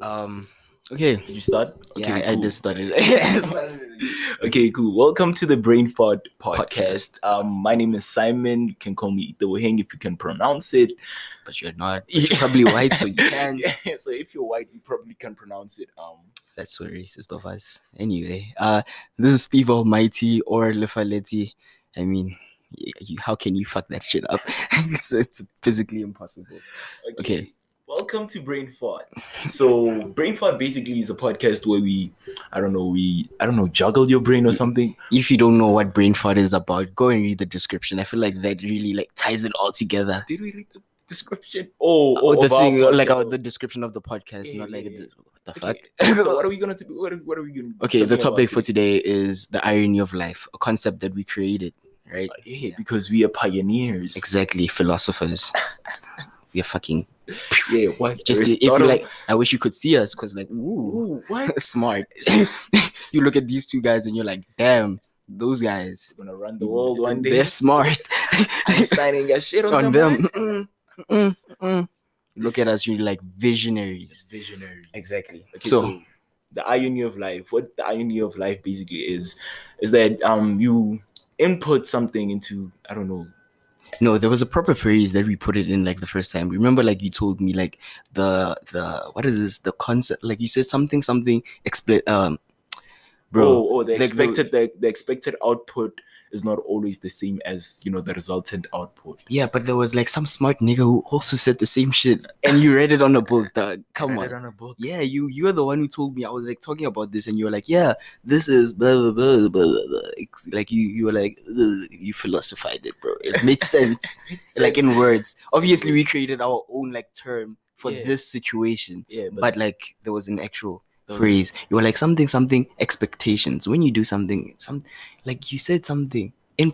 Um. Okay. Did you start? Yeah, Okay, I, I just started. Okay, cool. Welcome to the Brain Fart podcast. Um, my name is Simon. You can call me Itoheng if you can pronounce it. but you're not. But you're probably white, so you can. Yeah, so if you're white, you probably can pronounce it. Um, That's so racist of us. Anyway, uh, this is Steve Almighty or Lefaleti. I mean, you, how can you fuck that shit up? it's, it's physically impossible. Okay. Welcome to Brain Fart. So Brain Fart basically is a podcast where we, I don't know, we, I don't know, juggle your brain or something. If you don't know what brain fart is about, go and read the description. I feel like that really like ties it all together. Did we read the description? Oh, Oh, the of our thing, like our, the description of the podcast, Yeah, not like yeah, the, what the fuck. Okay. so what are we gonna? T- what, are, what are we gonna? Okay, the topic for today is the irony of life, a concept that we created, right? today? Yeah, because we are pioneers. Exactly, philosophers. we are fucking Yeah, what? just if you like. I wish you could see us because like, ooh, Ooh, what? smart. you look at these two guys and you're like, damn, those guys. gonna run the world one day. They're smart. Einstein ain't got shit on, on them. them. Mm, mm, mm. Look at us, you're like visionaries. Visionary. Exactly. Okay, so, so, the irony of life, what the irony of life basically is, is that um you input something into I don't know. No, there was a proper phrase that we put it in like the first time. Remember, like you told me, like the the what is this? The concept, like you said something, something expli- um, bro. oh, oh, the like expected the, the expected output is not always the same as you know the resultant output. Yeah, but there was like some smart nigga who also said the same shit, and you read it on a book. Dog. Come I read it on. on a book. Yeah, you you are the one who told me. I was like talking about this, and you were like, "Yeah, this is blah blah blah blah." blah. Like you you were like, you philosophized it, bro. It made sense, like in words. Obviously, we created our own like term for Yeah. this situation, yeah, but like there was an actual phrase. You were like something something expectations. When you do something, some like you said something in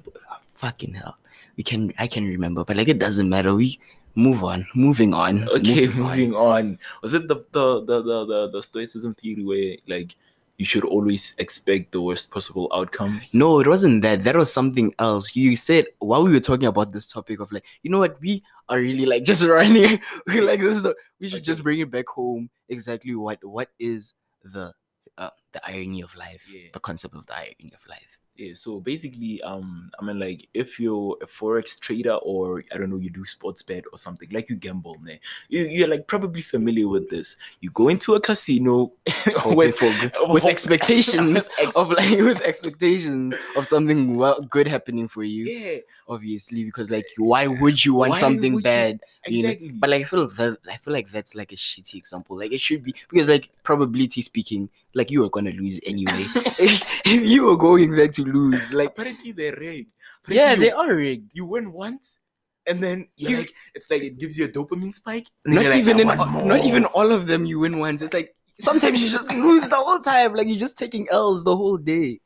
fucking hell. We can I can remember, but like it doesn't matter. We move on, moving on. Okay, moving on. moving on. Was it the the the the the, the stoicism theory where like you should always expect the worst possible outcome? No, it wasn't that. That was something else. You said while we were talking about this topic of like, you know what, we are really like just running. We're like this is the, we should just bring it back home. Exactly what what is the uh, the irony of life, Yeah. the concept of the irony of life. Yeah, so basically, um, I mean, like, if you're a forex trader or I don't know, you do sports bet or something, like you gamble, man, you you're like probably familiar with this. You go into a casino with for with expectations of like with expectations of something well good happening for you. yeah, Obviously, because like why would you want Why something you- bad? you know? exactly. But like I feel that I feel like that's like a shitty example. Like it should be because like probability speaking, like you were gonna lose anyway. you were going there to lose. Like apparently they're rigged. yeah, Apparently they you- are rigged. You win once, and then You- like, it's like it gives you a dopamine spike. Not like, even in all- not even all of them you win once. It's like sometimes you just lose the whole time. Like you're just taking L's the whole day.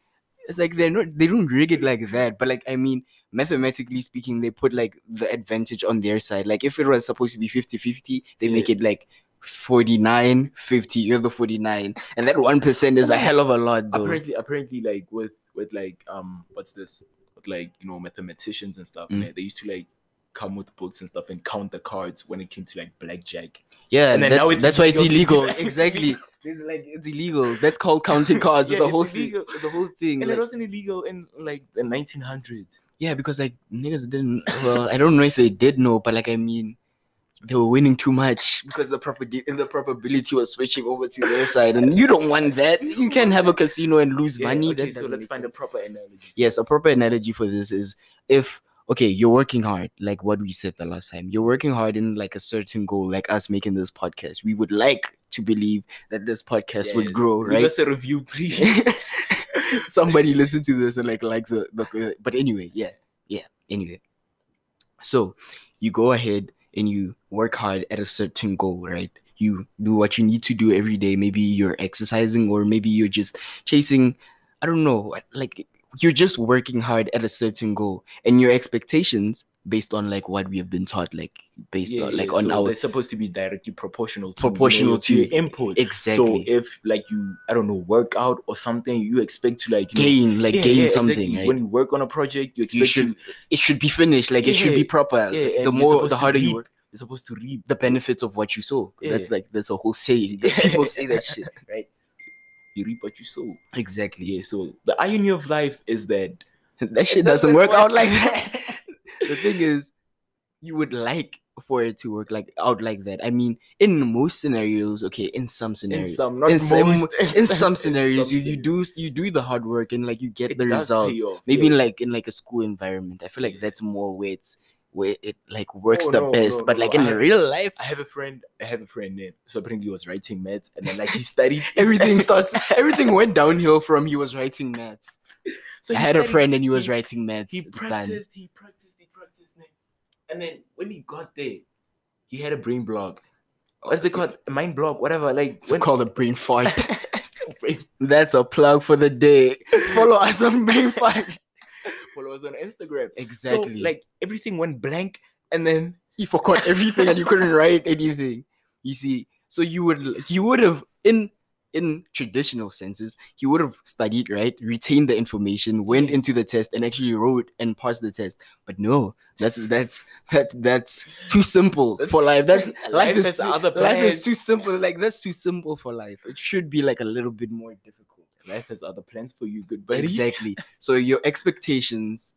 It's like they're not they don't rig it like that. But like I mean, mathematically speaking, they put like the advantage on their side. Like if it was supposed to be 50-50, they make it like 49 50 you're the 49 and that 1% is a hell of a lot though. apparently apparently like with with like um what's this? With like you know mathematicians and stuff Mm. man, they used to like come with books and stuff and count the cards when it came to like blackjack. Yeah and that's, now it's that's why it's illegal to do illegal that. It's exactly it's like it's illegal. That's called counting cards. Yeah, it's it's whole thing. illegal. it's a whole thing and like- it wasn't illegal in like the 1900s Yeah, because like niggas didn't. Well, I don't know if they did know, but like I mean, they were winning too much because the property in the probability was switching over to their side, and you don't want that. You can't have a casino and lose Yeah, money. okay, so let's find sense. a proper analogy Yes, a proper analogy for this is if okay, you're working hard, like what we said the last time. You're working hard in like a certain goal, like us making this podcast. We would like to believe that this podcast Yeah, would grow, right? us a review please somebody listen to this and like like the, the but anyway yeah yeah anyway so you go ahead and you work hard at a certain goal right? You do what you need to do every day. Maybe you're exercising or maybe you're just chasing i don't know like you're just working hard at a certain goal and your expectations based on like what we have been taught like based Yeah, on like yeah, on so our they're supposed to be directly proportional to Proportional to- your input exactly So if like you, I don't know, work out or something, you expect to like you know- gain like Yeah, gain something exactly. right When you work on a project, you expect you should to it should be finished like it should be proper yeah, the more the harder you work you're supposed to reap the benefits of what you sow. That's like that's a whole saying. People say that shit, right? you reap what you sow. Exactly. Yeah. So the irony of life is that That shit doesn't work out like that. The thing is, you would like for it to work like out like that. I mean, in most scenarios, okay, in some scenarios, in some, not in some, most, in some scenarios, some you, you do you do the hard work and like you get it the results. off, Maybe yeah. in like in like a school environment, I feel like that's more where it's where it like works Oh, the no, best. no, but no, like in I- real life, I have a friend. I have a friend named. So apparently he was writing maths, and then like he studied everything starts. Everything went downhill from he was writing maths. So I had a friend and he was he- writing maths. He It's done. practiced. He practiced. He practiced. And then when he got there, he had a brain block. What's it called? A mind block, whatever. Like It's called a brain brain That's a plug for the day. Follow us on Brain Fart. follow us on Instagram. Exactly. So like everything went blank, and then he forgot everything and you couldn't write anything. You see, so you would you would have in in traditional senses, he would have studied, right? Retained the information, went into the test, and actually wrote and passed the test. But no, that's that's that's that's too simple for life. That's life, life is too, other life is too simple. Like that's too simple for life. It should be like a little bit more difficult. life has other plans for you, good buddy. Exactly. So your expectations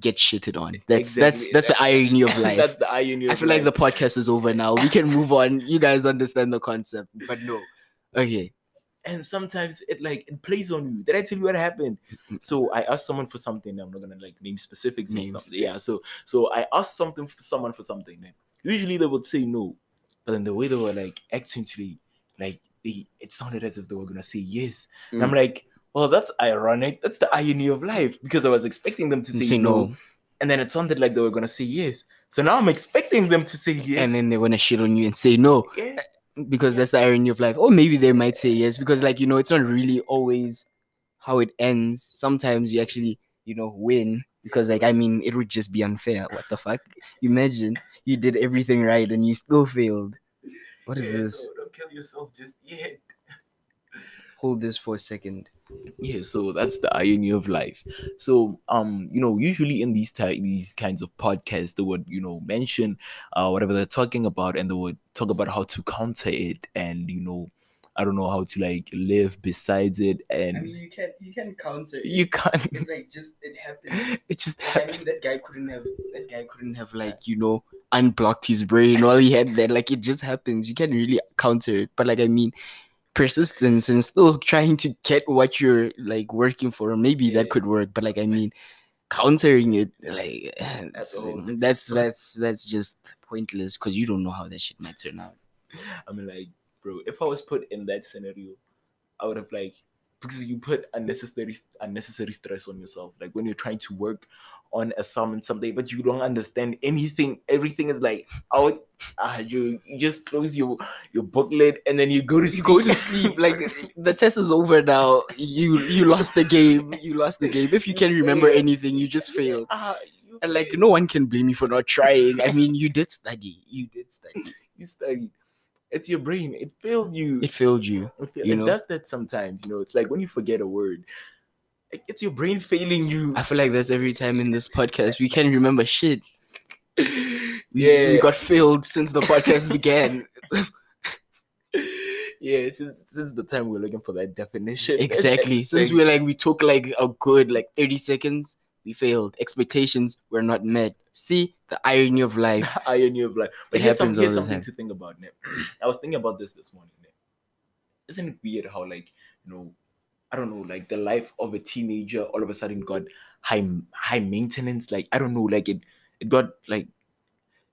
get shitted on. That's Exactly. that's that's the irony of life. That's the irony. I feel like the podcast is over now. We can move on. You guys understand the concept, but no. Okay. and sometimes it like it plays on you. Did I tell you what happened? So I asked someone for something. I'm not gonna like name specifics and Names, stuff. Yeah. So so I asked something for someone for something. Then usually they would say no, but then the way they were like acting today, like they it sounded as if they were gonna say yes. And I'm Mm. like, well, that's ironic. That's the irony of life because I was expecting them to say, Say no, no. and then it sounded like they were gonna say yes. So now I'm expecting them to say yes. And then they want to shit on you and say no yeah. Because that's the irony of life. Or maybe they might say yes because, like, you know, it's not really always how it ends. Sometimes you actually, you know, win because, like, I mean, it would just be unfair. What the fuck? Imagine you did everything right and you still failed. What is Yeah, this? so don't kill yourself just yet. Hold this for a second. Yeah so that's the irony of life so um you know usually in these type these kinds of podcasts they would you know mention uh whatever they're talking about and they would talk about how to counter it and you know i don't know how to like live besides it and you can you can counter. you can't It's like just it happens. it just Like, I mean, that guy couldn't have that guy couldn't have like you know unblocked his brain while he had that. Like it just happens. You can't really counter it. But like I mean, persistence and still trying to get what you're like working for. Maybe Yeah. that could work. But like I mean, countering it like That's that's that's that's just pointless because you don't know how that shit might turn out. i mean like bro if i was put in that scenario i would have like because you put unnecessary unnecessary stress on yourself like when you're trying to work on a sum and something but you don't understand anything everything is like out uh, you, you just close your your booklet and then you go to You sleep. go to sleep. Like the test is over now. You you lost the game. You lost the game. If you can remember anything, you just failed. Ah, you And like no one can blame you for not trying. I mean, you did study. You did study. you studied it's your brain it failed you It failed you. it, failed. you it does that sometimes you know it's like when you forget a word it's your brain failing you I feel like that's every time in this podcast we can't remember shit. Yeah. we got failed since the podcast began. yeah, since since the time we are looking for that definition. exactly. Since we are like we took like a good like thirty seconds, we failed. Expectations were not met. See the irony of life. irony of life. But It here's, some, happens here's all the something time. to think about. Nip. I was thinking about this this morning. Nip. Isn't it weird how like you know, I don't know, like the life of a teenager all of a sudden got high high maintenance. Like I don't know, like it it got like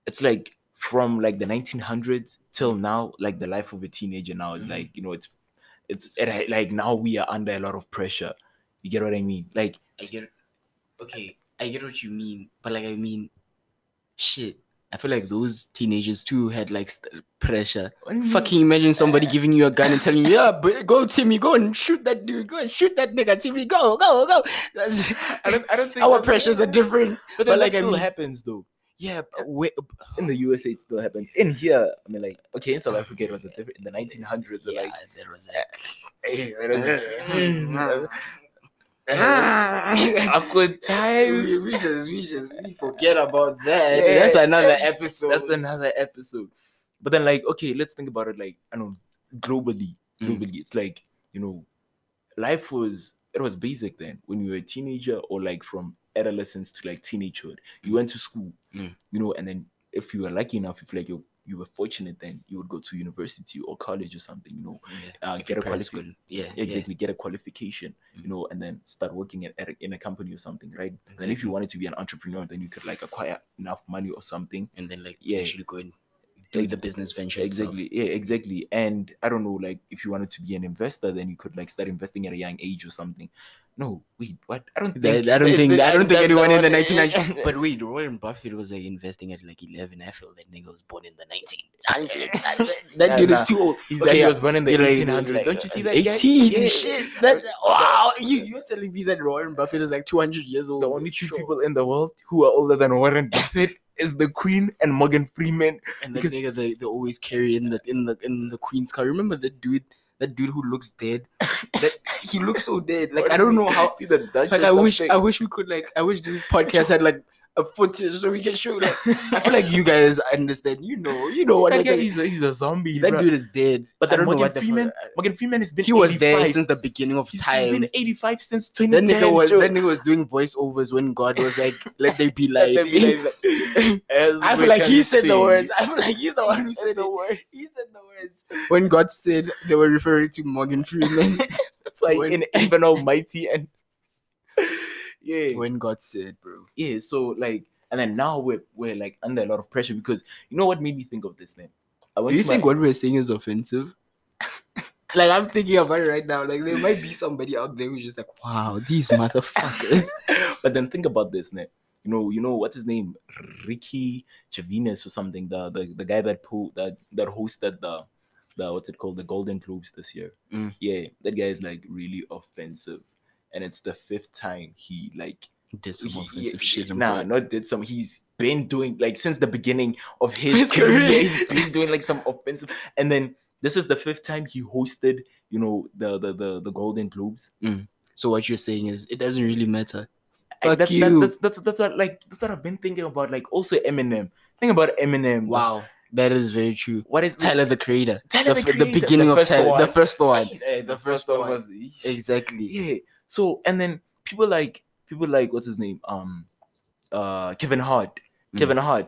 it's like from like the 1900s till now, like the life of a teenager now is Mhm. like you know it's it's it, like now we are under a lot of pressure. You get what I mean? Like I get okay, I get what you mean, but like I mean, shit. I feel like those teenagers too had like st- pressure. what do you mean? Fucking imagine somebody giving you a gun and telling you, "Yeah, but go Timmy, go and shoot that dude, go and shoot that nigga, Timmy, go, go, go." That's- I don't I don't think Our that's- pressures are different. But then But, like, that I still mean- happens though. Yeah, but wait, In the USA, it still happens. In here, I mean, like, okay, in South Africa, it was a different, in the 1900s. yeah, Yeah. Like, there was hey, it was a- awkward times. we, we just we just we forget about that. Yeah. That's another episode. That's another episode. But then, like, okay, let's think about it. Like, I don't know, globally, Mm. globally, it's like you know, life was it was basic then when you were a teenager or like from adolescence to like teenagehood. You went to school, Mm. you know, and then if you were lucky enough, if like you you were fortunate, then you would go to university or college or something, you know, Yeah. uh, get a qualification. Yeah, Exactly, get a qualification, Mm. you know, and then start working at, at a, in a company or something, right? And then if you wanted to be an entrepreneur, then you could like acquire enough money or something And then like Yeah. actually go and do the business venture. itself. exactly yeah exactly and i don't know like if you wanted to be an investor then you could like start investing at a young age or something no wait what i don't think I don't think I don't think anyone in the that- 1990s. But wait, Warren Buffett was like investing at like 11. I feel that nigga was born in the 1900s. that dude is too old. he's Okay, like he was born in the You're 1800s like, don't you see that guy? 18 Yeah. shit. That, wow, you you're telling me that Warren Buffett is like 200 years old? the only two people in the world who are older than warren buffett is the queen and morgan freeman and because- nigga they, they always carry in the in the in the queen's car. Remember that dude? That dude who looks dead. That he looks so dead. Like I don't know how. see the Dutch Like I wish. I wish we could like I wish this podcast had like a footage so we can show that. I feel like you guys understand. You know, you know what that guy he's a, he's a zombie That bruh. dude is dead. but I then don't know morgan what the fuck- freeman morgan freeman has been He was there since the beginning of He's- time. he's been 85 since that 2010 nigga was Joe. that nigga was doing voiceovers when God was like, "Let there be light." there be light. As I feel like he said the words. I feel like he's the one who said the words. word. He said the words when God said they were referring to Morgan Freeman. It's like When- in Evan Almighty and yeah, when God said, bro. yeah. So like, and then now we're we're like under a lot of pressure because you know what made me think of this then. I went Do you to my- think what we're saying is offensive? like I'm thinking about it right now. Like there might be somebody out there who's just like, "Wow, these motherfuckers." but then think about this, man. You know, you know what's his name, Ricky Chavinas or something. The the, the guy that po- that that hosted the the what's it called the Golden Globes this year. Mm. Yeah, that guy is like really offensive, and it's the fifth time he like Did some he- offensive he- shit. Nah, not did some. He's been doing like since the beginning of his, His career. career. He's been doing like some offensive, and then this is the fifth time he hosted. You know the the the, the Golden Globes. Mm. So what you're saying is it doesn't really matter. Fuck that's, you. That, that's that's that's what like that's what I've been thinking about. Like also Eminem. Think about Eminem. Wow, that is very true. What is Tyler the Creator. Tyler the, the f- the beginning the of Tyler, the first one. The first one was Exactly. yeah. So and then people like people like what's his name? Um, uh, Kevin Hart. Mm. Kevin Hart.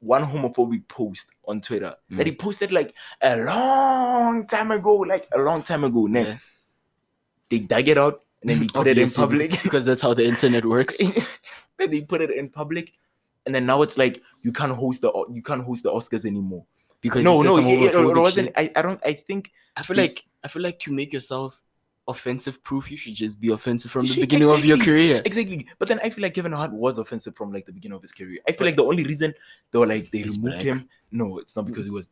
One homophobic post on Twitter that Mm. he posted like a long time ago, like a long time ago. Then Yeah. they dug it out and then they put it in public. because that's how the internet works. then they put it in public, and then now it's like you can't host the you can't host the Oscars anymore. Because no, no, it, it- it wasn't. shit. I, I don't. I think I feel like I feel like to make yourself offensive proof, you should just be offensive from the Shit, beginning of your career. exactly. But then I feel like Kevin Hart was offensive from like the beginning of his career. I feel like the only reason they were like they removed black. him. No, it's not because he was.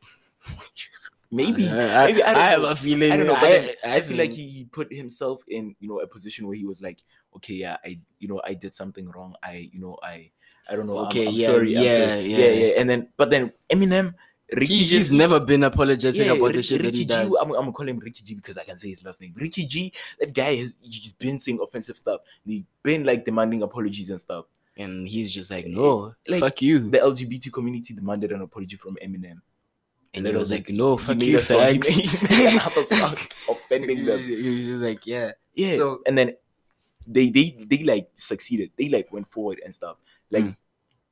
Maybe. I, I- maybe I, I have a feeling. I don't know, but then I, feel like he, he put himself in, you know, a position where he was like, okay, yeah, I, you know, I did something wrong. I, you know, I, I don't know. I'm- Okay, I'm, yeah, sorry. I'm yeah, sorry. yeah. yeah, yeah. And then, but then Eminem, Ricky he, he's never been apologetic yeah, about the Rick- shit that Ricky he G, does. I'm, I'm gonna call him Ricky G because I can say his last name. Ricky G, that guy has he's been saying offensive stuff. He's been like demanding apologies and stuff. and he's just like, no, Like, fuck you. The LGBT community demanded an apology from Eminem. and that he was like, it. no, He fuck you, he fags. made- he made another song offending them. He was like, yeah. Yeah. So- and then they they they like succeeded. They like went forward and stuff. Like, Mm.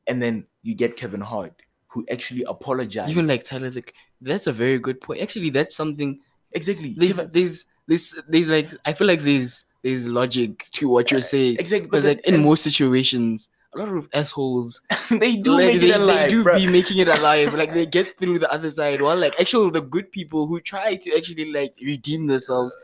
and then you get Kevin Hart who actually apologized. Even like Tyler, the, that's a very good point. Actually, that's something. exactly. There's, Kevin- there's, there's, there's like, I feel like there's, there's logic to what you're eh, saying. exactly. Because like in most situations, a lot of assholes they do like, make they, it alive. they do bruh. be making it alive. like they get through the other side. While like actual the good people who try to actually like redeem themselves,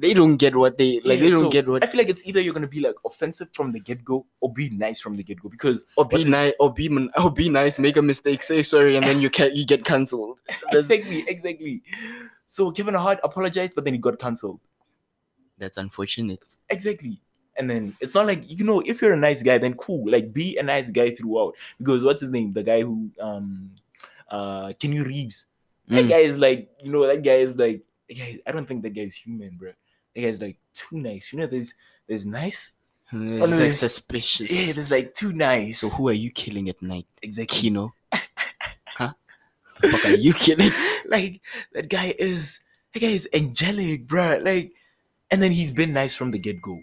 they don't get what they like. Yeah, they don't so get what I feel like it's either you're gonna be like offensive from the get go or be nice from the get go because or be nice or be or be nice, make a mistake, say sorry, and then you can you get cancelled. Exactly exactly. So Kevin Hart apologized, but then he got cancelled. that's unfortunate. Exactly. And then it's not like you know if you're a nice guy, then cool. Like be a nice guy throughout. Because what's his name? The guy who um uh Keanu Reeves. That Mm. guy is like you know that guy is like I don't think that guy is human, bro. That guy's like too nice. You know there's there's nice. Hmm, oh, it's no, like suspicious. Yeah, there's like too nice. so who are you killing at night? exactly? Keanu? huh? The fuck are you killing? like that guy is that guy is angelic, bro. Like, and then he's been nice from the get go.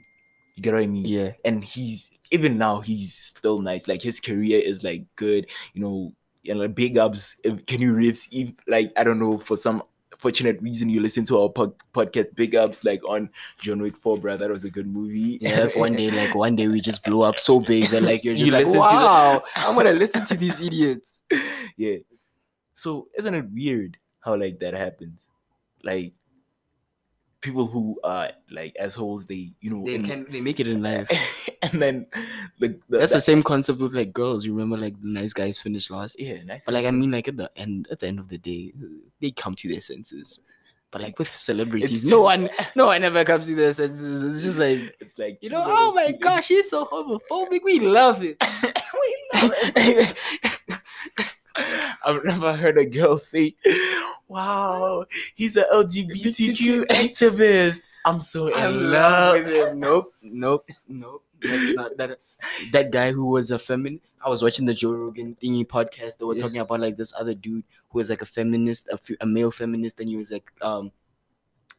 You get what I mean? Yeah. And he's even now he's still nice. Like his career is like good. You know, and like big ups. Keanu Reeves, if like I don't know for some fortunate reason you listen to our pod- podcast, big ups like on John Wick Four, bruh. That was a good movie. Yeah, if one day, like one day we just blew up so big that like you're just You like, listen to the- wow, I'm gonna listen to these idiots. yeah. So isn't it weird how like that happens? Like people who are like assholes, they you know, They in- can they make it in life. and then the, the That's the- the same concept with like girls. You remember like the nice guys finish last. yeah, nice. But like I mean, like at the end, at the end of the day, they come to their senses. But like with celebrities, It's no too- one, no one ever comes to their senses. It's just like it's like you know, oh my gosh, he's so homophobic. We love it. we love it. I've never heard a girl say, "Wow, he's an LGBTQ activist." I'm so in I'm love. with him. Nope, nope, nope. That's not that. That guy who was a feminist. I was watching the Joe Rogan thingy podcast. They were Yeah. talking about like this other dude who was like a feminist, a, male feminist, and he was like, um,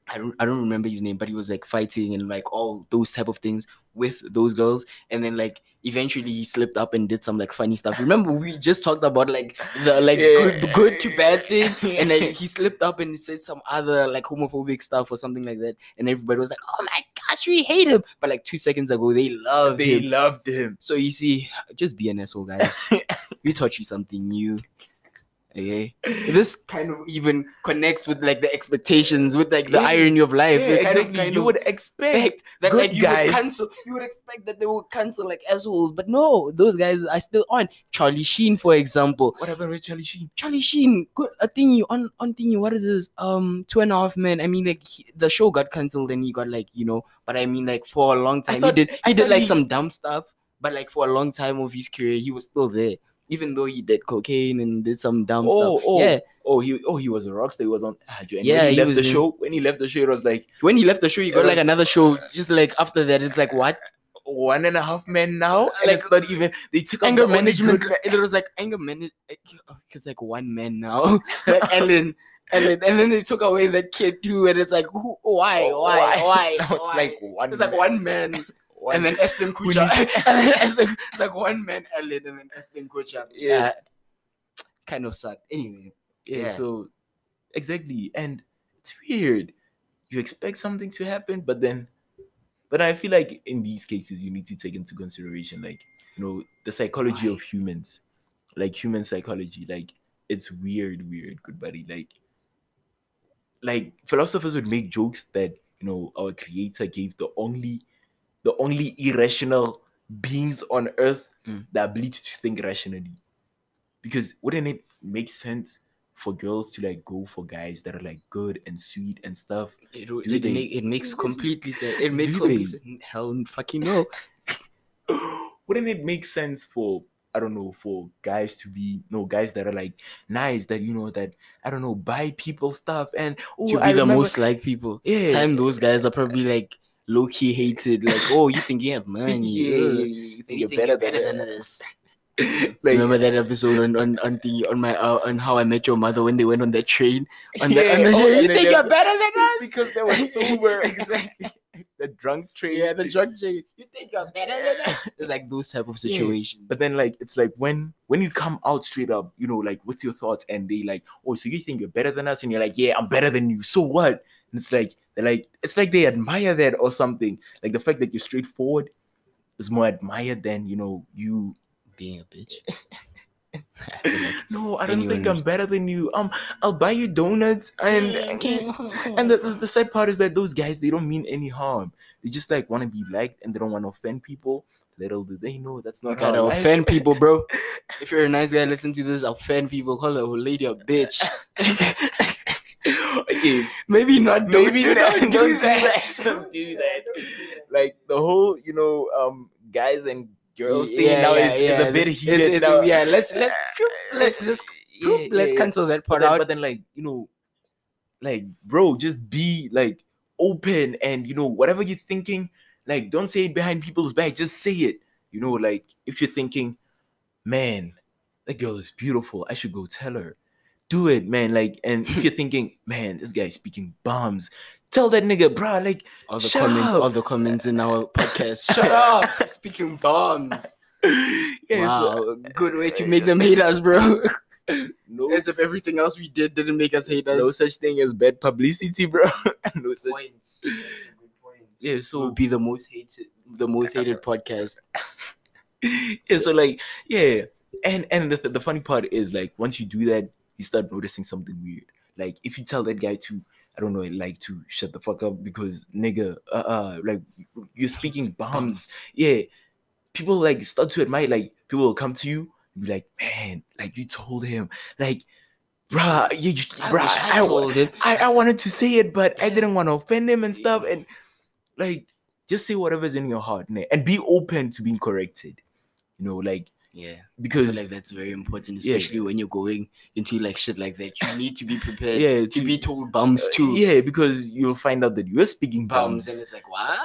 I don't, I don't remember his name, but he was like fighting and like all those type of things with those girls, and then like eventually he slipped up and did some like funny stuff. Remember we just talked about like the like Yeah. good, good to bad thing, and then he slipped up and said some other like homophobic stuff or something like that, and everybody was like, "Oh my gosh, we hate him!" But like two seconds ago, they loved They him. loved him. So you see, just be an asshole, guys. we taught you something new. Okay, this kind of even connects with like the expectations, with like the Yeah. irony of life. Yeah, kind exactly. of, kind you of would expect that like you guys. would cancel. You would expect that they would cancel like assholes, but no, those guys are still on. Charlie Sheen, for example, what happened with Charlie Sheen. Charlie Sheen, good a thingy on on thingy. What is this? Um, two and a half men. I mean, like he, the show got cancelled and he got like you know. But I mean, like for a long time, thought- he did he did like he- some dumb stuff. But like for a long time of his career, he was still there, even though he did cocaine and did some dumb Oh, stuff. oh, Yeah, oh, he oh he was a rockstar. He was on. ah, And Yeah, when he, he left was the in- show. When he left the show, it was like when he left the show, he got like another show. Just like after that, it's like what one and a half men now, and Like, it's not even. They took anger management. good- It was like anger management. It's like one man now, like Ellen. And then, and then they took away that kid too, and it's like, who, why, Oh, why, why? It's why? like one. It's like one man, One- and then Ashton Kutcher, and then Ashton, it's like one man Ellen, and then Ashton Kutcher. Yeah. kind of sucked. Anyway, yeah, yeah. So exactly, and it's weird. You expect something to happen, but then, but I feel like in these cases you need to take into consideration, like you know, the psychology Why? of humans, like human psychology. Like it's weird, weird, good buddy. Like, like philosophers would make jokes that you know our creator gave the only, the only irrational beings on earth Mm. the ability to think rationally because wouldn't it make sense for girls to like go for guys that are like good and sweet and stuff it, it, they- make, it makes completely sense. It makes complete sense. Hell, fucking no. wouldn't it make sense for i don't know for guys to be no guys that are like nice that you know that i don't know buy people stuff and oh to be I the remember- most like people. yeah Time those guys are probably like low key hated. Like, oh, you think you have money? yeah, Ugh. you think You you're better, than, us. like Remember that episode on on on, the, on my uh, on how I met your mother when they went on that train on Yeah, on oh, You think you're better than us? because they were sober exactly the drunk train yeah, the drunk train. You think you're better than us? It's like those type of Yeah, situations. But then like it's like when when you come out straight up, you know, like with your thoughts and they like, oh, so you think you're better than us? And you're like, yeah, I'm better than you. So what? And it's like they're like, it's like they admire that or something. Like the fact that you're straightforward is more admired than you know you being a bitch. I like no, I don't think I'm better than you. Um, I'll buy you donuts and and the, the, the sad part is that those guys they don't mean any harm. They just like want to be liked and they don't want to offend people. Little do they know that's not how gotta life- offend people, bro. If you're a nice guy, listen to this. Offend people. Call a lady a bitch. Okay, Maybe not. Don't maybe do not. that. Don't do that. Don't do that. Like the whole, you know, um, guys and girls thing now is, is a bit It's- heated it's- now. Yeah, let's let's let's just Yeah, let's yeah, cancel that But part then, out. but then, like you know, like bro, just be like open and you know whatever you're thinking, Like, don't say it behind people's back. Just say it. You know, like if you're thinking, man, that girl is beautiful. I should go tell her. Do it, man. Like, and if you're thinking, man, this guy's speaking bombs, tell that nigga, bro, like, All the comments, up. all the comments in our podcast. Shut up! Speaking bombs. yeah, so- wow, good way to make them hate us, bro. no, As if everything else we did didn't make us hate us. no such thing as bad publicity, bro. no such. point. That's a good point. Yeah, So so be the most hated, the most hated podcast. yeah, so like, yeah, and and the, the funny part is like once you do that, you start noticing something weird. Like if you tell that guy to, I don't know, like to shut the fuck up because nigga, uh, uh like you're speaking bombs. Yeah, people like start to admire. Like people will come to you and be like, man, like you told him, like, bruh, you, you- I bruh, I I, told him. I, I wanted to say it, but I didn't want to offend him and stuff. And like, just say whatever's in your heart, and be open to being corrected. You know, like Yeah, because like that's very important, Yeah. especially when you're going into like shit like that. You need to be prepared. yeah, to be told bums uh, too. Yeah, because you'll find out that you're speaking bums, bums. and it's like what?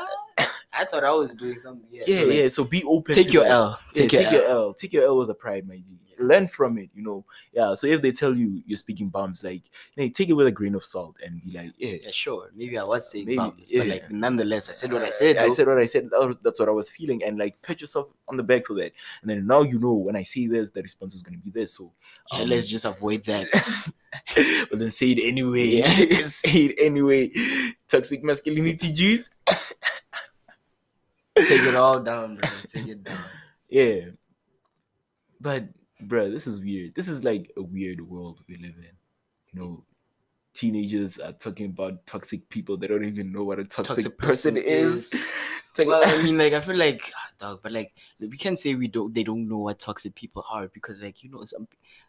I thought I was doing something. Yeah, Yeah, so, like, yeah. So be open. Take to your that. L. Yeah, Take, your, take your L. L. Take your L with a pride, my G. Learn from it, you know. Yeah. So if they tell you you're speaking bums, like, hey, take it with a grain of salt and be like, yeah. Yeah, sure. Maybe I was saying Maybe, bums, but like nonetheless, I said what I said. I though. said what I said. That was- That's what I was feeling, and like pat yourself on the back for that. And then now you know when I say this, the response is gonna be this. So Yeah, um, let's just avoid that. but then say it anyway. Yeah. say it anyway. Toxic masculinity juice. Take it all down, bro. Take it down. Yeah. But bruh, this is weird. This is like a weird world we live in. You know, teenagers are talking about toxic people. They don't even know what a toxic, Toxic person, person is. is. Well, I mean, like I feel like, ah, dog, but like we can't say we don't. They don't know what toxic people are because, like, you know, some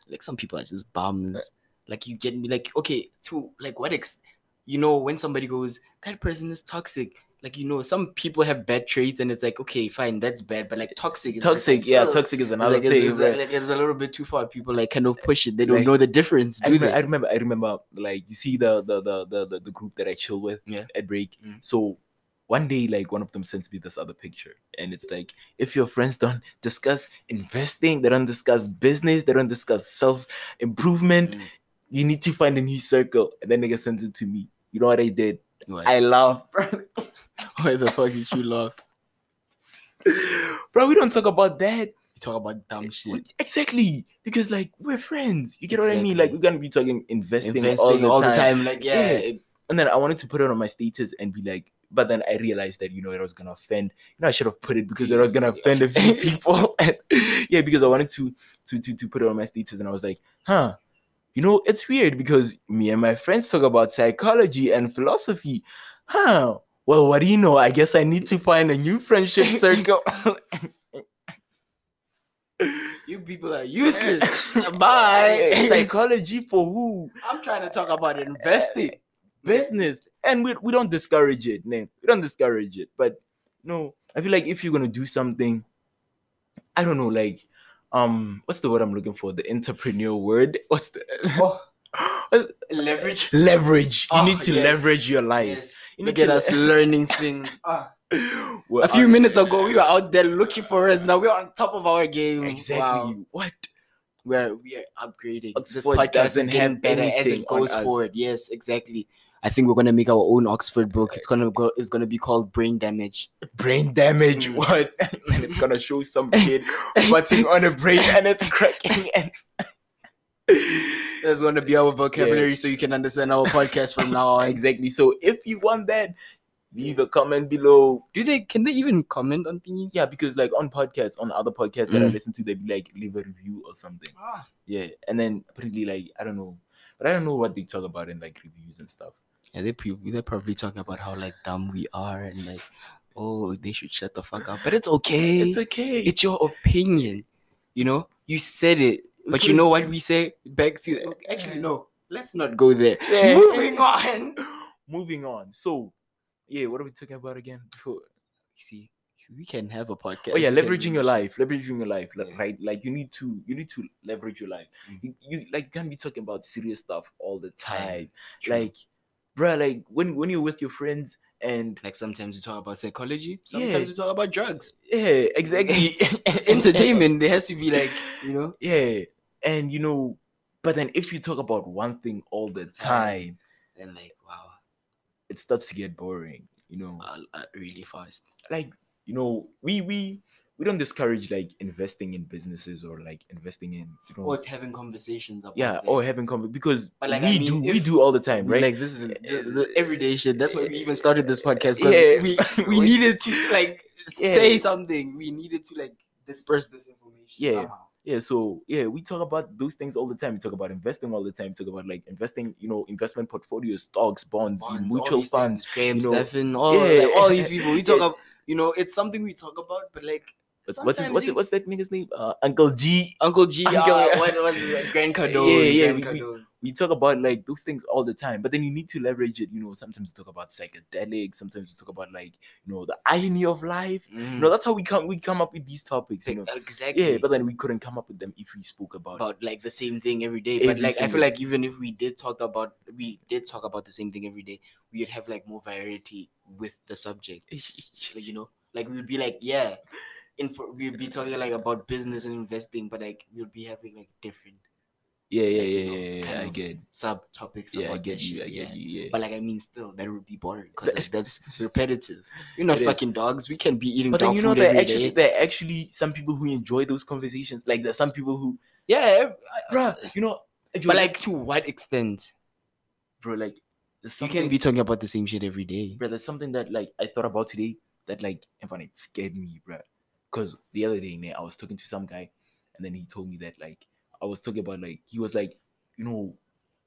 like some people are just bums. Like you get me, like okay, to like what ex, you know, when somebody goes, that person is toxic. Like you know, some people have bad traits, and it's like okay, fine, that's bad, but like toxic, is toxic, like, yeah, toxic is It's another like, thing. it's, it's, like, it's a little bit too far. People like kind of push it. They don't know the difference, I remember, they? I remember, I remember, like you see the the the the the, the group that I chill with Yeah. at break. Mm. So one day, like one of them sends me this other picture, and it's like if your friends don't discuss investing, they don't discuss business, they don't discuss self improvement, Mm. you need to find a new circle. And then nigga sends it to me. You know what I did? What? I laugh, bro. Why the fuck did you laugh? bro, we don't talk about that. You talk about dumb shit. Exactly, because like we're friends. You get what I mean? Like we're gonna be talking investing, Investing all the time. Like yeah, Yeah. And then I wanted to put it on my status and be like, but then I realized that you know it was gonna offend. You know, I should have put it because it was gonna offend a few people. And, yeah, because I wanted to to to to put it on my status, and I was like, huh. You know, it's weird because me and my friends talk about psychology and philosophy. Huh. Well, what do you know? I guess I need to find a new friendship circle. you people are useless. Bye. Psychology for who? I'm trying to talk about investing. business and we, we don't discourage it name we don't discourage it but no i feel like if you're gonna do something i don't know like um what's the word i'm looking for the entrepreneur word what's the Leverage. leverage you Oh, need to yes. leverage your life Yes. You Look need at to- us learning things. Ah. A few minutes ago, we were out there looking for us. Now we're on top of our game. exactly Wow. what We're we are upgrading. this podcast is doesn't getting better as it goes forward. Yes, exactly. I think we're gonna make our own Oxford book. It's gonna go. It's gonna be called Brain Damage. brain damage Mm. what and it's gonna show some kid butting on a brain and it's cracking and That's gonna be our vocabulary, so you can understand our podcast from now on. exactly so if you want that leave a comment below Do they? Can they even comment on things? Yeah, because like on podcasts, on other podcasts that I Mm. listen to, they'd be like, leave a review or something. Ah. Yeah. And then apparently, like, I don't know. But I don't know what they talk about in like reviews and stuff. Yeah, they pre- they're probably talking about how like dumb we are and like, oh, they should shut the fuck up. But it's okay. It's okay. It's your opinion. You know, you said it, but you know what we say back to. Actually, no. Let's not go there. Yeah. Moving on. Moving on. So, yeah, what are we talking about again? Before? See, we can have a podcast. Oh yeah, leveraging your life, leveraging your life, like, Yeah. right? Like you need to, you need to leverage your life. Mm. You, you like you can't be talking about serious stuff all the Time. True. Like, bruh, like when when you're with your friends and Like sometimes we talk about psychology, sometimes Yeah. we talk about drugs. yeah, exactly. Entertainment, there has to be like, you know, Yeah, and you know, but then if you talk about one thing all the time, and like wow, it starts to get boring. You know, uh, uh, really fast. like you know, we we we don't discourage like investing in businesses or like investing in you know, Or having conversations about yeah, that. or having conver- because But, like, we I mean, do we do all the time, right? Like this is eh, the, the everyday shit. That's why we even started this podcast. Yeah. we we needed to like Yeah. say something. We needed to like disperse this information. Yeah. somehow. yeah so yeah we talk about those things all the time we talk about investing all the time we talk about like investing you know investment portfolios stocks bonds, Bonds, mutual funds Graham you know, Stephan, all yeah. like, all these people. We talk about you know it's something we talk about, but like what's what's, his, what's, you- it, what's that nigga's name uh, uncle g Uncle G, Uncle- uh, what was it? Grant Cardone. Yeah, yeah, Grant we- we- we talk about like those things all the time but then you need to leverage it you know sometimes we talk about psychedelics sometimes we talk about like you know the irony of life Mhm. you know that's how we come we come up with these topics you know exactly. yeah but then we couldn't come up with them if we spoke about, about like the same thing every day. But Every like I feel like even if we did talk about we did talk about the same thing every day, we'd have like more variety with the subject. Like, you know, like we'd be like, yeah, info we'd be talking like about business and investing, but like we'd be having like different yeah yeah like, yeah know, yeah, yeah, I get subtopics yeah I get you shit, I get yeah. you yeah But like I mean still that would be boring because like, that's repetitive. We're It not is. fucking dogs. We can be eating but dog then you know there actually day. there are actually some people who enjoy those conversations like there's some people who Yeah, I- I- you know but like to what extent? bro like You can be talking about the same shit every day. bro, there's something that like I thought about today that like everyone it scared me, bro. Because the other day, man, I was talking to some guy, and then he told me that like I was talking about like he was like, you know,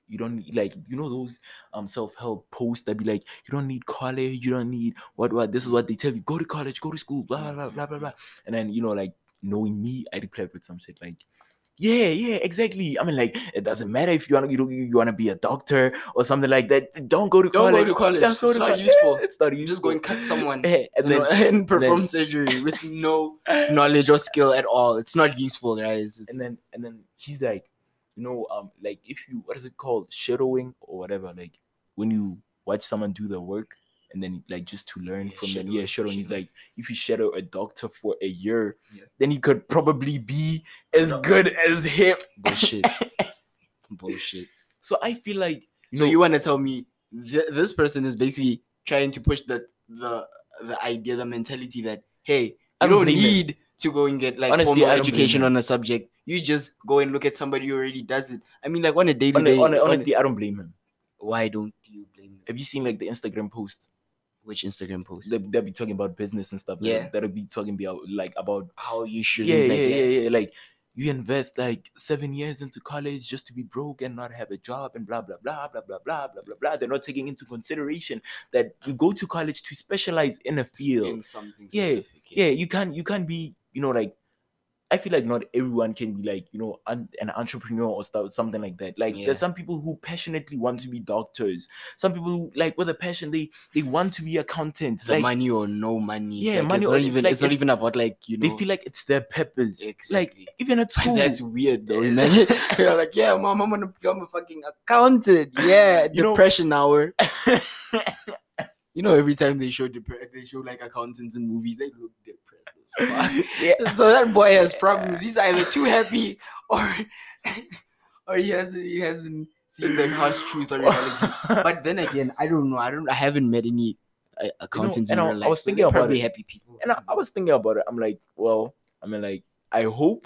you don't need like you know those um self help posts that be like you don't need college, you don't need what what this is what they tell you go to college, go to school, blah blah blah blah blah blah, and then you know like knowing me, I replied with some shit like. Yeah, yeah, exactly. I mean, like, it doesn't matter if you want to, you, you want to be a doctor or something like that. Don't go to Don't college. go to college. Don't go It's to not college. useful. It's not You useful. just go and cut someone and you know, then and perform surgery with no knowledge or skill at all. It's not useful, guys. It's, and then and then he's like, you know, um, like if you what is it called, shadowing or whatever, like when you watch someone do the work and then like just to learn Yeah, from them, shadowing, yeah, shadow. He's like, if you shadow a doctor for a year, Yeah. then he could probably be as No. good as him. bullshit. bullshit. So I feel like you So know, you want to tell me th- this person is basically trying to push the the the idea, the mentality that hey, I you don't don't him. need to go and get like Honestly, formal I don't blame education on a subject. You just go and look at somebody who already does it. I mean, like on a day to hon- day. hon- honestly, I don't blame him. why don't you blame me? Have you seen like the Instagram post? Which Instagram post? They, they'll be talking about business and stuff. Yeah. That, that'll be talking about like about How you should yeah, like, yeah, yeah, yeah. Like you invest like seven years into college just to be broke and not have a job and blah blah blah blah blah blah blah blah blah. They're not taking into consideration that you go to college to specialize in a field. in something Yeah, specific. Yeah, you can't you can't be you know like. I feel like not everyone can be like you know an, an entrepreneur or stuff something like that. Like Yeah. there's some people who passionately want to be doctors. Some people who like with a passion they they want to be accountants. the like money or no money. Yeah, like, money It's or- not even. like it's not it's- even about like you know. they feel like it's their purpose. Exactly. Like even at school. that's weird though. Imagine you're like, yeah, mom, I'm gonna become a fucking accountant. Yeah, You know- depression hour. You know, every time they show depre- they show like accountants in movies, they look depressed as fuck. yeah. so that boy has problems. He's either too happy or or he hasn't he hasn't seen the harsh truth or reality. But then again, I don't know. I don't. I haven't met any uh, accountants and in I- real I life. was so thinking about probably it. happy people. And I, I was thinking about it. I'm like, well, I mean, like, I hope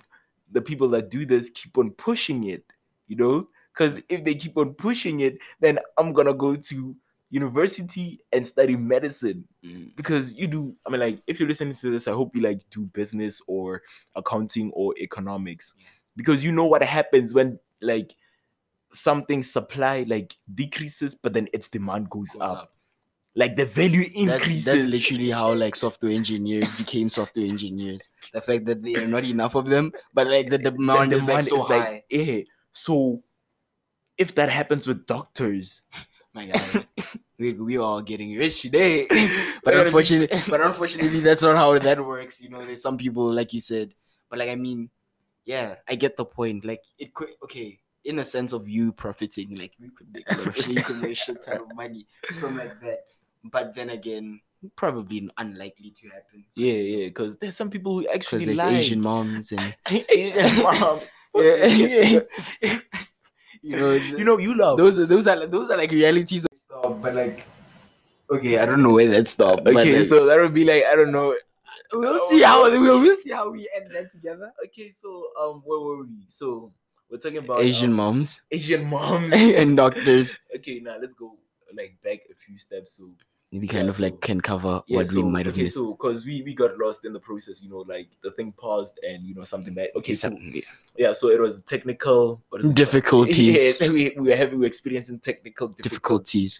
the people that do this keep on pushing it, you know? Because if they keep on pushing it, then I'm gonna go to university and study medicine. Mm. Because you do, I mean, like, if you're listening to this, I hope you like do business or accounting or economics. Because you know what happens when like something supply like decreases, but then its demand goes, Goes up. up. Like the value That's, increases. that's literally how like software engineers became software engineers. The fact that there are not enough of them, but like the the demand is like so is high. yeah. So if that happens with doctors, We we all getting rich today, but We're gonna be- unfortunately, but unfortunately, that's not how that works. You know, there's some people like you said, but like I mean, yeah, I get the point. Like it could okay. In a sense of you profiting, like we could make a shit, you could make shit ton of money from like that. but then again, probably unlikely to happen. Yeah, yeah, because there's some people who actually there's lied. Asian moms and Asian moms. Yeah, yeah. You know, you know, you love. those are those are those are like realities of stuff, but like okay, I don't know where that stopped. Okay, like, so that would be like I don't know. we'll see how we'll, we'll see how we end that together. Okay, so um, where were we? So we're talking about Asian um, moms Asian moms. and doctors. okay, now let's go like back a few steps. So We kind Yeah, of like so- can cover yeah, what so, we might have okay, missed. so because we we got lost in the process, you know, like the thing paused and you know something bad. Okay, so yeah. yeah, so it was technical what is it difficulties. Yeah, we, we were having we were experiencing technical difficulties. difficulties.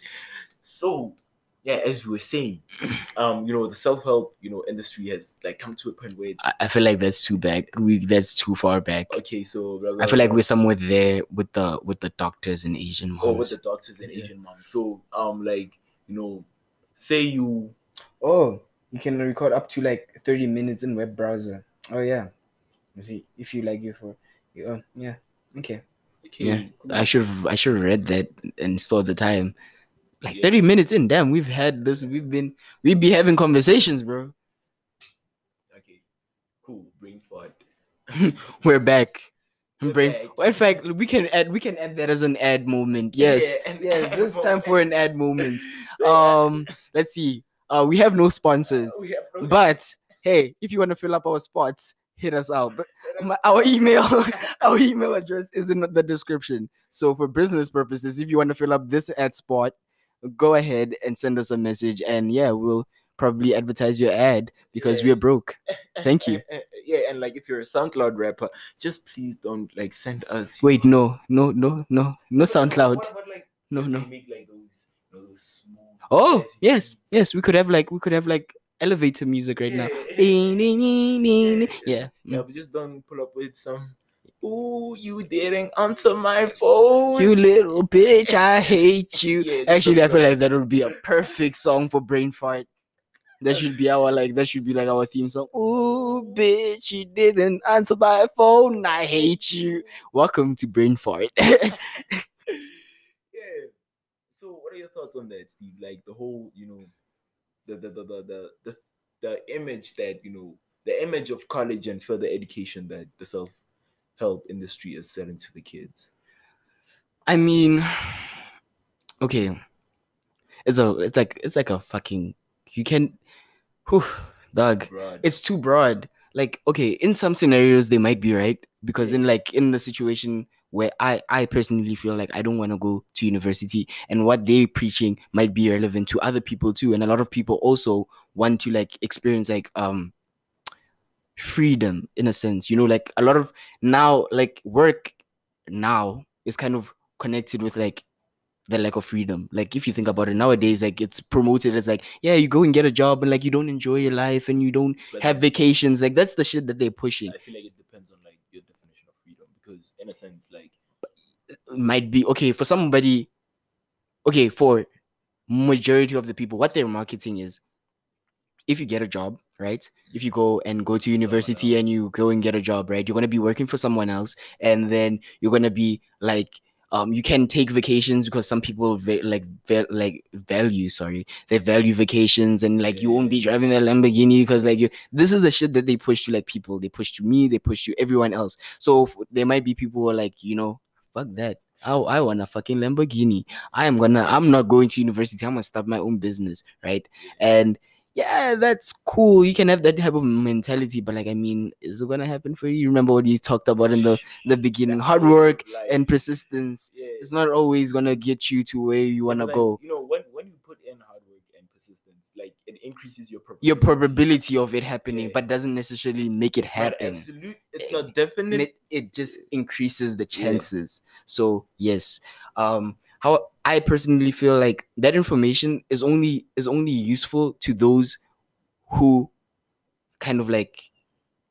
So yeah, as we were saying, um, you know, the self help you know industry has like come to a point where it's I, I feel like that's too back. We that's too far back. okay. So blah, I blah, feel like blah. we're somewhere there with the with the doctors and Asian moms. or with the doctors and Yeah. Asian moms. So um, like you know, say you Oh, you can record up to like 30 minutes in web browser. Oh yeah. You see, if you like it for oh yeah. Okay. okay, Yeah, cool. I should have I should have read that and saw the time. Like Yeah. 30 minutes in, damn, we've had this, we've been we be having conversations, bro. okay, cool. Brain fart. We're back. Brain- well, in fact, we can add we can add that as an ad moment. Yes. Yeah, and- Yeah, this time for an ad moment. Um let's see. Uh we have no sponsors. we have no- But hey, if you want to fill up our spots, hit us out. But my, our email, our email address is in the description. So for business purposes, if you want to fill up this ad spot, go ahead and send us a message, and yeah, we'll probably advertise your ad because Yeah. we're broke. Thank you. yeah, and like if you're a SoundCloud rapper, just please don't like send us. Wait, no, no, no, no, no SoundCloud. What about like No, no. Make like those, those. Oh, yes, beats? yes, we could have like we could have like elevator music right now. Yeah. Ding, ding. Yeah. Yeah, mm. but just don't pull up with some. Ooh, you didn't answer my phone. You little bitch, I hate you. Yeah, Actually, I feel like that would be a perfect song for brain fart. That should be our like that should be like our theme song. Ooh, bitch, you didn't answer my phone. I hate you. Welcome to brain fart. yeah. So, what are your thoughts on that, Steve? Like the whole, you know, the the the the the, the, the image that you know, the image of college and further education that the self help industry is selling to the kids. I mean, okay, it's a it's like it's like a fucking you can, whew, dog. Broad. it's too broad like okay in some scenarios they might be right because Yeah. in like in the situation where i i personally feel like i don't want to go to university and what they're preaching might be relevant to other people too and a lot of people also want to like experience like um freedom in a sense you know like a lot of now like work now is kind of connected with like the lack of freedom. Like if you think about it nowadays like it's promoted as like yeah you go and get a job and like you don't enjoy your life and you don't But have vacations. Like that's the shit that they're pushing. I feel like it depends on like your definition of freedom because in a sense, like uh, might be okay for somebody okay for majority of the people what they're marketing is if you get a job right? If you go and go to university and you go and get a job right? You're going to be working for someone else and then you're going to be like um you can take vacations because some people va- like va- like value sorry they value vacations and like you won't be driving a lamborghini because like you this is the shit that they push to like people. They push to me they push to everyone else. So f- there might be people who are like you know fuck that. I, I want a fucking lamborghini. I am gonna i'm not going to university. I'm gonna start my own business right? And yeah that's cool you can have that type of mentality but like i mean is it gonna happen for you You remember what you talked about in the the beginning hard it work life. and persistence yeah, it's not always gonna get you to where you want to like, go You know, when when you put in hard work and persistence, like it increases your probability. your probability of it happening Yeah. but doesn't necessarily make it It's happen absolute. It's Eh, not definite. it, it just increases the chances so yes um how i personally feel like that information is only is only useful to those who kind of like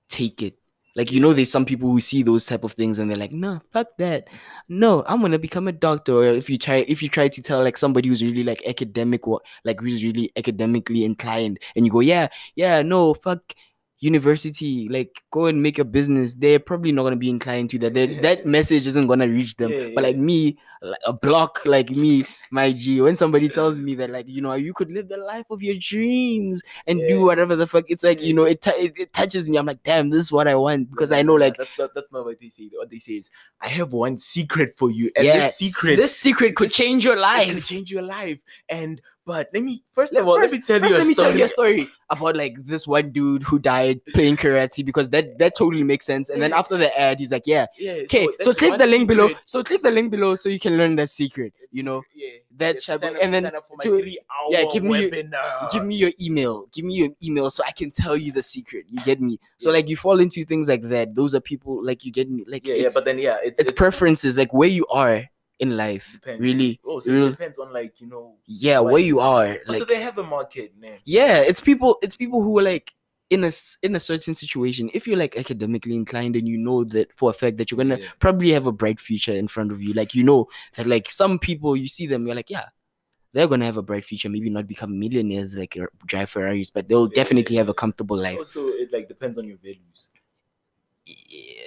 take it. Like you know there's some people who see those type of things and they're like no fuck that. No i'm gonna become a doctor. Or if you try if you try to tell like somebody who's really like academic what like who's really academically inclined and you go yeah yeah no fuck university, like go and make a business, they're probably not gonna be inclined to that. That message isn't gonna reach them. Yeah, But like me, like a block like me, my G, when somebody tells me that like you know you could live the life of your dreams and do whatever the fuck, it's like you know it, t- it it touches me. I'm like, damn, this is what I want because I know like that's not that's not what they say. What they say is, I have one secret for you, and Yeah, this secret this secret could this- change your it life. could change your life. And but let me first Let- of all first- let me tell first you a let me story. tell you a story about like this one dude who died playing karate because that that totally makes sense. And then after the ad, he's like, yeah, Yeah. okay. So, that's click the link below. So click the link below so you can learn that secret. It's You know, secret, yeah. that shall- up- and then sign up for my to- yeah, give me your- give me your email. Give me your email so I can tell you the secret. You get me? So Yeah. like you fall into things like that. Those are people like you get me. Like Yeah, yeah, but then yeah, it's it's preferences, like where you are in life. depends. Really, Oh, so real- it depends on like you know. yeah, Like- where you are. Like so they have a market, man. yeah it's people it's people who are like in a in a certain situation if you're like academically inclined and you know that for a fact that you're gonna Yeah. probably have a bright future in front of you like you know that like some people you see them you're like yeah they're gonna have a bright future maybe not become millionaires like drive ferraris but they'll Yeah, definitely yeah, have a comfortable life Also, it like depends on your values.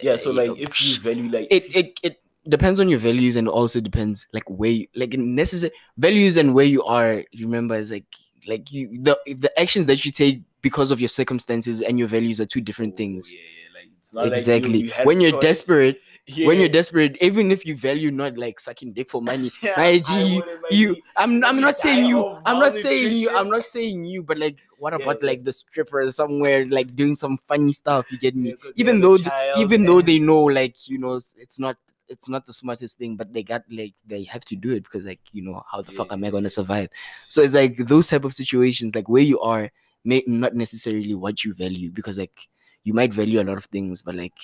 Yeah, so like if you value like it it it depends on your values and also depends like where you, like necessary values and where you are remember is like like you the the actions that you take because of your circumstances and your values are two different Oh, things Yeah, yeah, like it's not like you- exactly you when you're choice. desperate when you're desperate even if you value not like sucking dick for money Yeah, my I G, you, wouldn't, my you G. i'm i'm not saying you i'm not saying you i'm not saying you but like what about yeah. like the stripper somewhere like doing some funny stuff you get me Yeah, even though even though they know like you know it's not it's not the smartest thing but they got like they have to do it because like you know how the fuck am i gonna survive? So it's like those type of situations like where you are may not necessarily what you value because like you might value a lot of things but like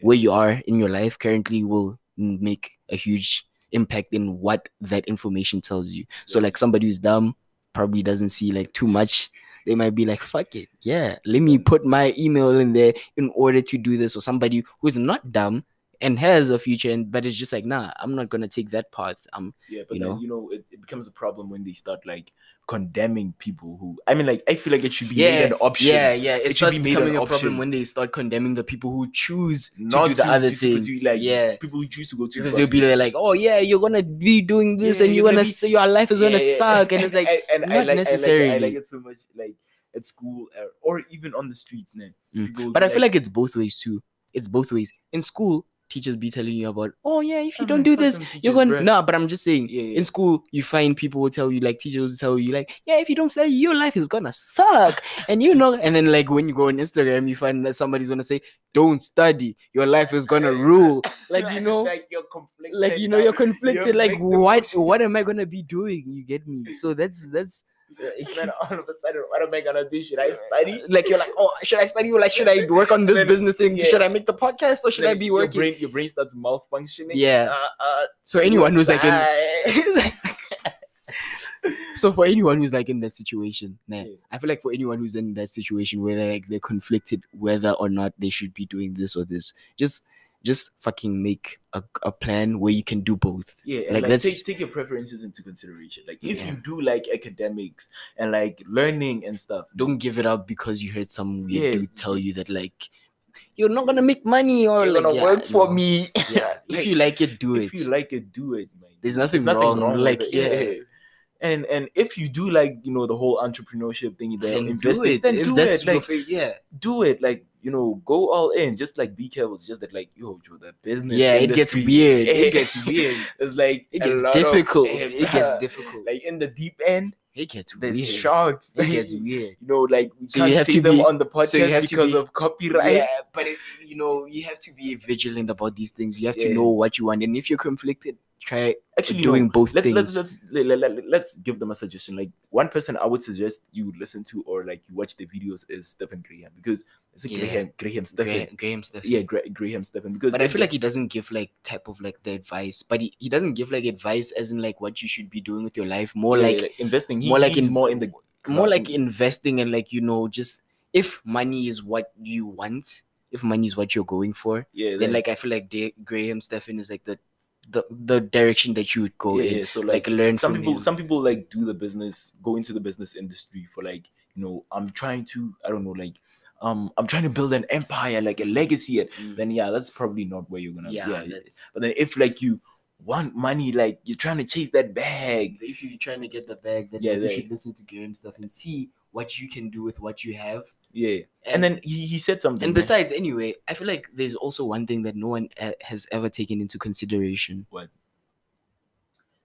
where you are in your life currently will make a huge impact in what that information tells you. So like somebody who's dumb probably doesn't see like too much. They might be like fuck it. Yeah let me put my email in there in order to do this. Or somebody who's not dumb and has a future and but it's just like nah i'm not gonna take that path i'm Yeah, but you then know? you know it, it becomes a problem when they start like condemning people who I mean like I feel like it should be made an option. yeah yeah it, It should starts be becoming a problem when they start condemning the people who choose Not to do the to- other to- thing you, like yeah people who choose to go to because they'll be there like, oh yeah, you're gonna be doing this, Yeah, and you're you're gonna gonna be- say your life is gonna suck, and it's like and, and I not like, necessarily. I like, I like it so much like at school or, or even on the streets man. Mm. But I feel like it's both ways too. It's both ways. In school, teachers be telling you about, oh yeah, if you I'm don't like, do this, you're going to nah. But I'm just saying, Yeah, yeah. in school, you find people will tell you, like teachers will tell you, like, yeah, if you don't study, your life is gonna suck, and you know. And then like when you go on Instagram, you find that somebody's gonna say, don't study, your life is gonna rule. Like you know, like you're conflicted. like you know, you're conflicted. Like what? What am I gonna be doing? You get me? So that's that's. Then all of a sudden, what am I gonna do? Should I study? Like you're like, oh, should I study? Like, should I work on this Then- business thing? yeah. Should I make the podcast or should I Then be your working? Brain, your brain starts malfunctioning. Yeah. Uh, uh, so anyone who's like in, so for anyone who's like in that situation, nah, Yeah. I feel like for anyone who's in that situation where they're like they're conflicted whether or not they should be doing this or this, just just fucking make a, a plan where you can do both. Yeah, Like, like, take take your preferences into consideration. Like if Yeah. you do like academics and like learning and stuff, Don't give it up because you heard some weird Yeah. dude tell you that like you're not gonna make money or you're like gonna yeah, work for no. me. Yeah, if Like, you like it, do it. if you like it, do it, man. There's nothing wrong, with like, it. yeah. And and if you do like you know the whole entrepreneurship thing, the then do it. then if do that's it. Like yeah. do it. Like you know, go all in. Just like be careful. It's just that like yo, Joe, the business. Yeah, it gets weird. It gets weird. It's like It gets lot of- difficult. eh, it gets difficult. Like in the deep end, it gets there's weird. sharks. It gets weird. you know, like we So you can't have say to them be- on the podcast so you have because be- of copyright. Yeah, but it, you know, you have to be vigilant about these things. You have to know what you want, and if you're conflicted, try Actually, doing no, both let's, things. Let's let's let, let, let, let's give them a suggestion. Like one person I would suggest you listen to or like you watch the videos is Stephen Graham because it's a Yeah. Graham Graham Stephan. Graham, Graham stuff. Yeah, Gra- Graham Stephan. Because But I feel like he doesn't give like type of like the advice, but he, he doesn't give like advice as in like what you should be doing with your life. More yeah, like investing. He, more like he's in- more in the more like investing and like you know just if money is what you want, if money is what you're going for, yeah. then like I feel like Da- Graham Stephan is like the the the direction that you would go yeah, in. yeah, so Like, like, learn some from people him. some people like do the business go into the business industry for like you know i'm trying to i don't know like um I'm trying to build an empire, like a legacy, and Mm. then yeah, that's probably not where you're gonna yeah, yeah. But then if like you want money, like you're trying to chase that bag, if you're trying to get the bag, then Yeah, you should listen to Graham Stephan and see what you can do with what you have. yeah. And then he, he said something. And man. besides, anyway, I feel like there's also one thing that no one uh, has ever taken into consideration. What?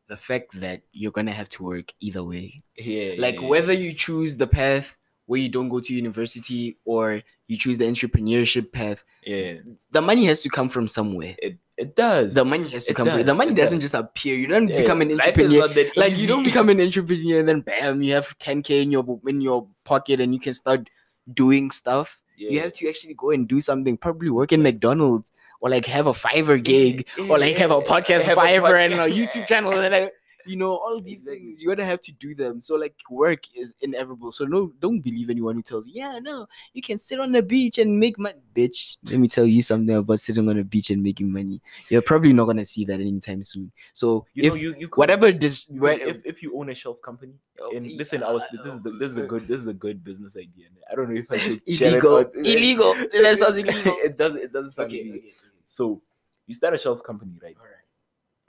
The fact that you're gonna have to work either way. yeah, Like yeah, whether you choose the path where you don't go to university or you choose the entrepreneurship path, yeah, the money has to come from somewhere. it it does. The money has to It come. does, The money it doesn't does. just appear. You don't Yeah, become an entrepreneur. Like you don't become an entrepreneur and then bam, you have 10k in your in your pocket and you can start doing stuff. You have to actually go and do something. Probably work in McDonald's or like have a Fiverr gig or like have a podcast Have a Fiverr and a. YouTube channel and like you know all these Exactly. things you're gonna have to do them. So like work is inevitable. So no, don't believe anyone who tells you, yeah, no, you can sit on the beach and make money, bitch. Let me tell you something about sitting on the beach and making money. You're probably not gonna see that anytime soon. So You if know, you, you could- whatever this, you could- if, if you own a shelf company Oh, and yeah, listen, I was this is the, oh, this is a good this is a good business idea. I don't know if I should share it illegal, illegal. That sounds illegal. it doesn't it doesn't sound Okay, illegal. okay, okay. So you start a shelf company, right? All right.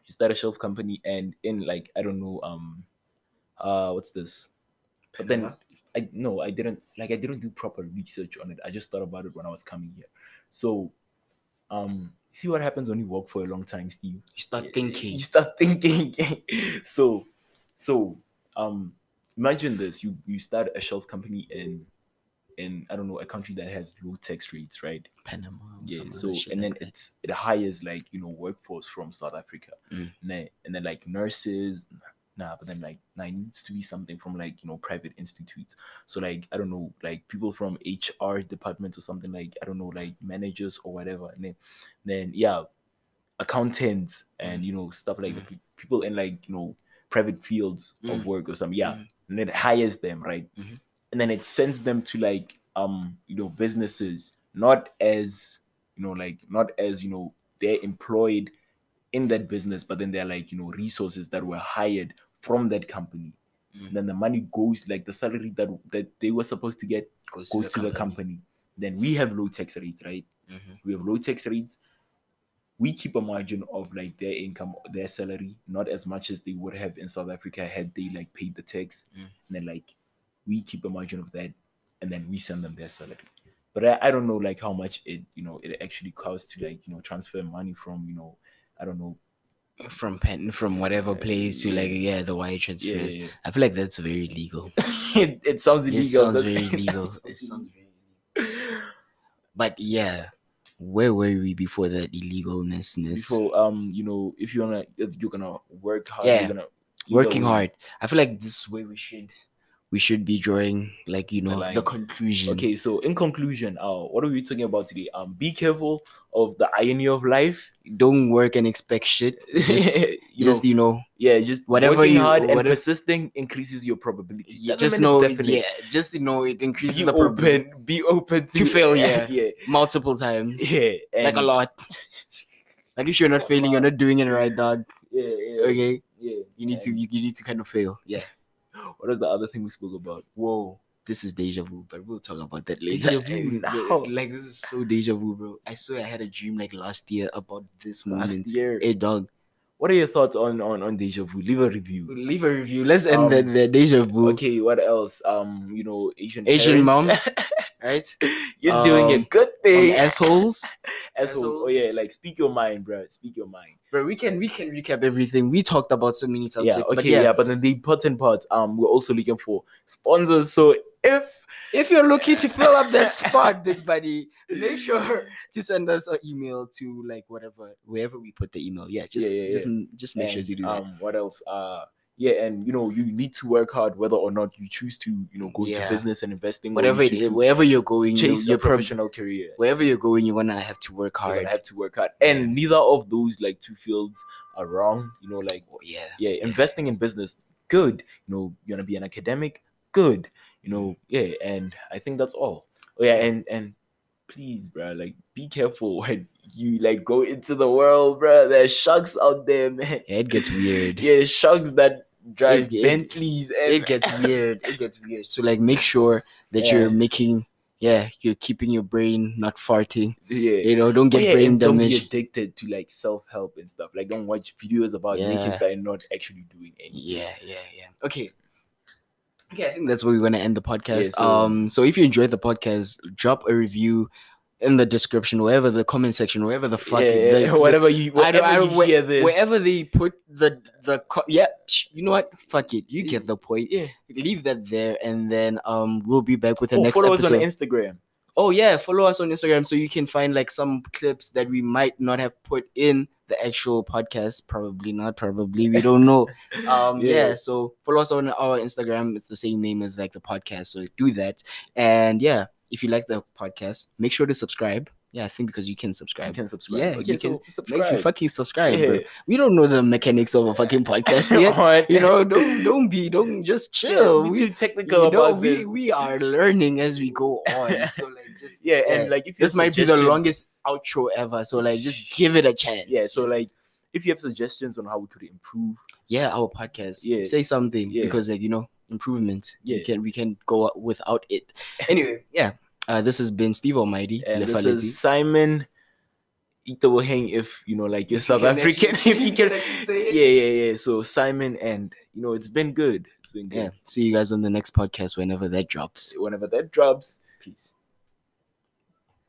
You start a shelf company and in like I don't know um uh what's this? But then I no, I didn't like I didn't do proper research on it. I just thought about it when I was coming here. So um see what happens when you work for a long time, Steve. you start thinking. You start thinking. so so um imagine this. You you start a shelf company in in I don't know a country that has low tax rates, right? Panama. Yeah. So and then like it's it hires like you know workforce from South Africa, Mm. and then and then like nurses. Nah, but then like nah, it needs to be something from like you know private institutes. So like I don't know like people from HR department or something like I don't know like managers or whatever. And then then yeah, accountants and you know stuff like. Pe- people in like you know private fields of Mm. work or something. Yeah, Mm. and then it hires them right, Mhm. And then it sends them to like um you know businesses not as you know like not as you know they're employed in that business, but then they're like you know resources that were hired from that company. Mm. And then the money goes like the salary that that they were supposed to get goes, goes to the company. Then we have low tax rates, right? Mhm. we have low tax rates. We keep a margin of like their income, their salary, not as much as they would have in South Africa had they like paid the tax. Mm. And then like we keep a margin of that, and then we send them their salary. But I, I don't know like how much it you know it actually costs to like you know transfer money from you know I don't know From pen, from whatever Uh, place to like yeah. yeah, the wire transfers. yeah, yeah. I feel like that's very legal. it, it sounds It illegal. sounds very legal. It sounds very legal. But yeah, where were we before that illegalness? Before um you know if you're gonna you're gonna work hard, Yeah. you're gonna either Working way- hard. I feel like this way we should we should be drawing like you know line. the conclusion. Okay, so in conclusion, uh, what are we talking about today? Um, be careful of the irony of life. Don't work and expect shit. Just, you just know, you know, yeah, just whatever working you- hard and whatever- persisting increases your probability. Doesn't just know definite. yeah, just you know it increases Be the prob- open. Be open to, To failure. Yeah, multiple times. yeah, Like a lot. like if you're not failing, you're not doing it right, dog. Yeah, yeah, Okay. yeah. You need to you, you need to kind of fail. Yeah. What is the other thing we spoke about? Whoa. This is deja vu, but we'll talk about that later. Deja vu. Like this is so deja vu, bro. I swear I had a dream like last year about this Last moment. year. Hey dog. What are your thoughts on on on deja vu? Leave a review. Leave a review. Let's end the, Um, the deja vu. Okay, what else? Um, you know, Asian Asian parents. Right? You're doing a Um, good thing. assholes. assholes. Oh yeah, like speak your mind, bro. Speak your mind. Bro, we can we can recap everything. We talked about so many subjects. yeah, but okay, yeah. But then the important part, um, we're also looking for sponsors. So if If you're looking to fill up that spot, big buddy, make sure to send us an email to like whatever wherever we put the email. Yeah, just yeah, just yeah. just make sure you do that. um, what else? Uh, yeah, and you know, you need to work hard whether or not you choose to, you know, go Yeah. into business and investing. whatever it is, wherever you're going, you chase you're prob- professional career. wherever you're going, you're gonna have to work You're hard. gonna have to work hard, and neither of those like two fields are wrong. You know, like oh, yeah. yeah, investing in business, good. You know, you wanna be an academic, good. You know, mm. yeah, and I think that's all. Oh yeah, and and please, bro, like be careful when you like go into the world, bro. There's sharks out there, man. Yeah, it gets weird. Yeah, sharks that drive It- it- Bentleys and It gets weird. It gets weird. So like make sure that Yeah. you're making yeah, you're keeping your brain not farting. Yeah. You know, don't Oh, get yeah, brain and don't be addicted to like self help and stuff. Like, don't watch videos about making Yeah. stuff and not actually doing anything. Yeah, yeah, yeah. Okay. Okay, I think that's where we're gonna end the podcast. so- um, so if you enjoyed the podcast, drop a review in the description, wherever the comment section, wherever the fuck yeah, yeah, whatever you, I don't, whatever I don't, you hear this, wherever they put the the co- yeah, you know what? Fuck it, you get the point. yeah. Leave that there, and then um, we'll be back with the Oh, next follow us on Instagram. oh yeah, follow us on Instagram so you can find like some clips that we might not have put in the actual podcast. Probably not. Probably we don't know. um yeah. Yeah. so follow us on our instagram it's the same name as like the podcast so do that and yeah if you like the podcast make sure to subscribe yeah i think because you can subscribe. You can subscribe. Yeah, okay, you can so make subscribe. sure fucking subscribe bro. We don't know the mechanics of a fucking podcast yet you know don't don't be don't just chill be we, too technical you know, about we, this. we are learning as we go on so like just yeah, and like if this might be the longest outro ever so like just give it a chance Yeah, so like if you have suggestions on how we could improve, yeah our podcast Yeah. say something Yeah. because like you know improvement Yeah. we can we can go out without it anyway yeah uh this has been steve almighty and this is Simon. Ita will hang if you know, like you're South can African. if you can, yeah, yeah, yeah. So Simon, and you know, it's been good. It's been good. yeah see you guys on the next podcast whenever that drops Whenever that drops, peace.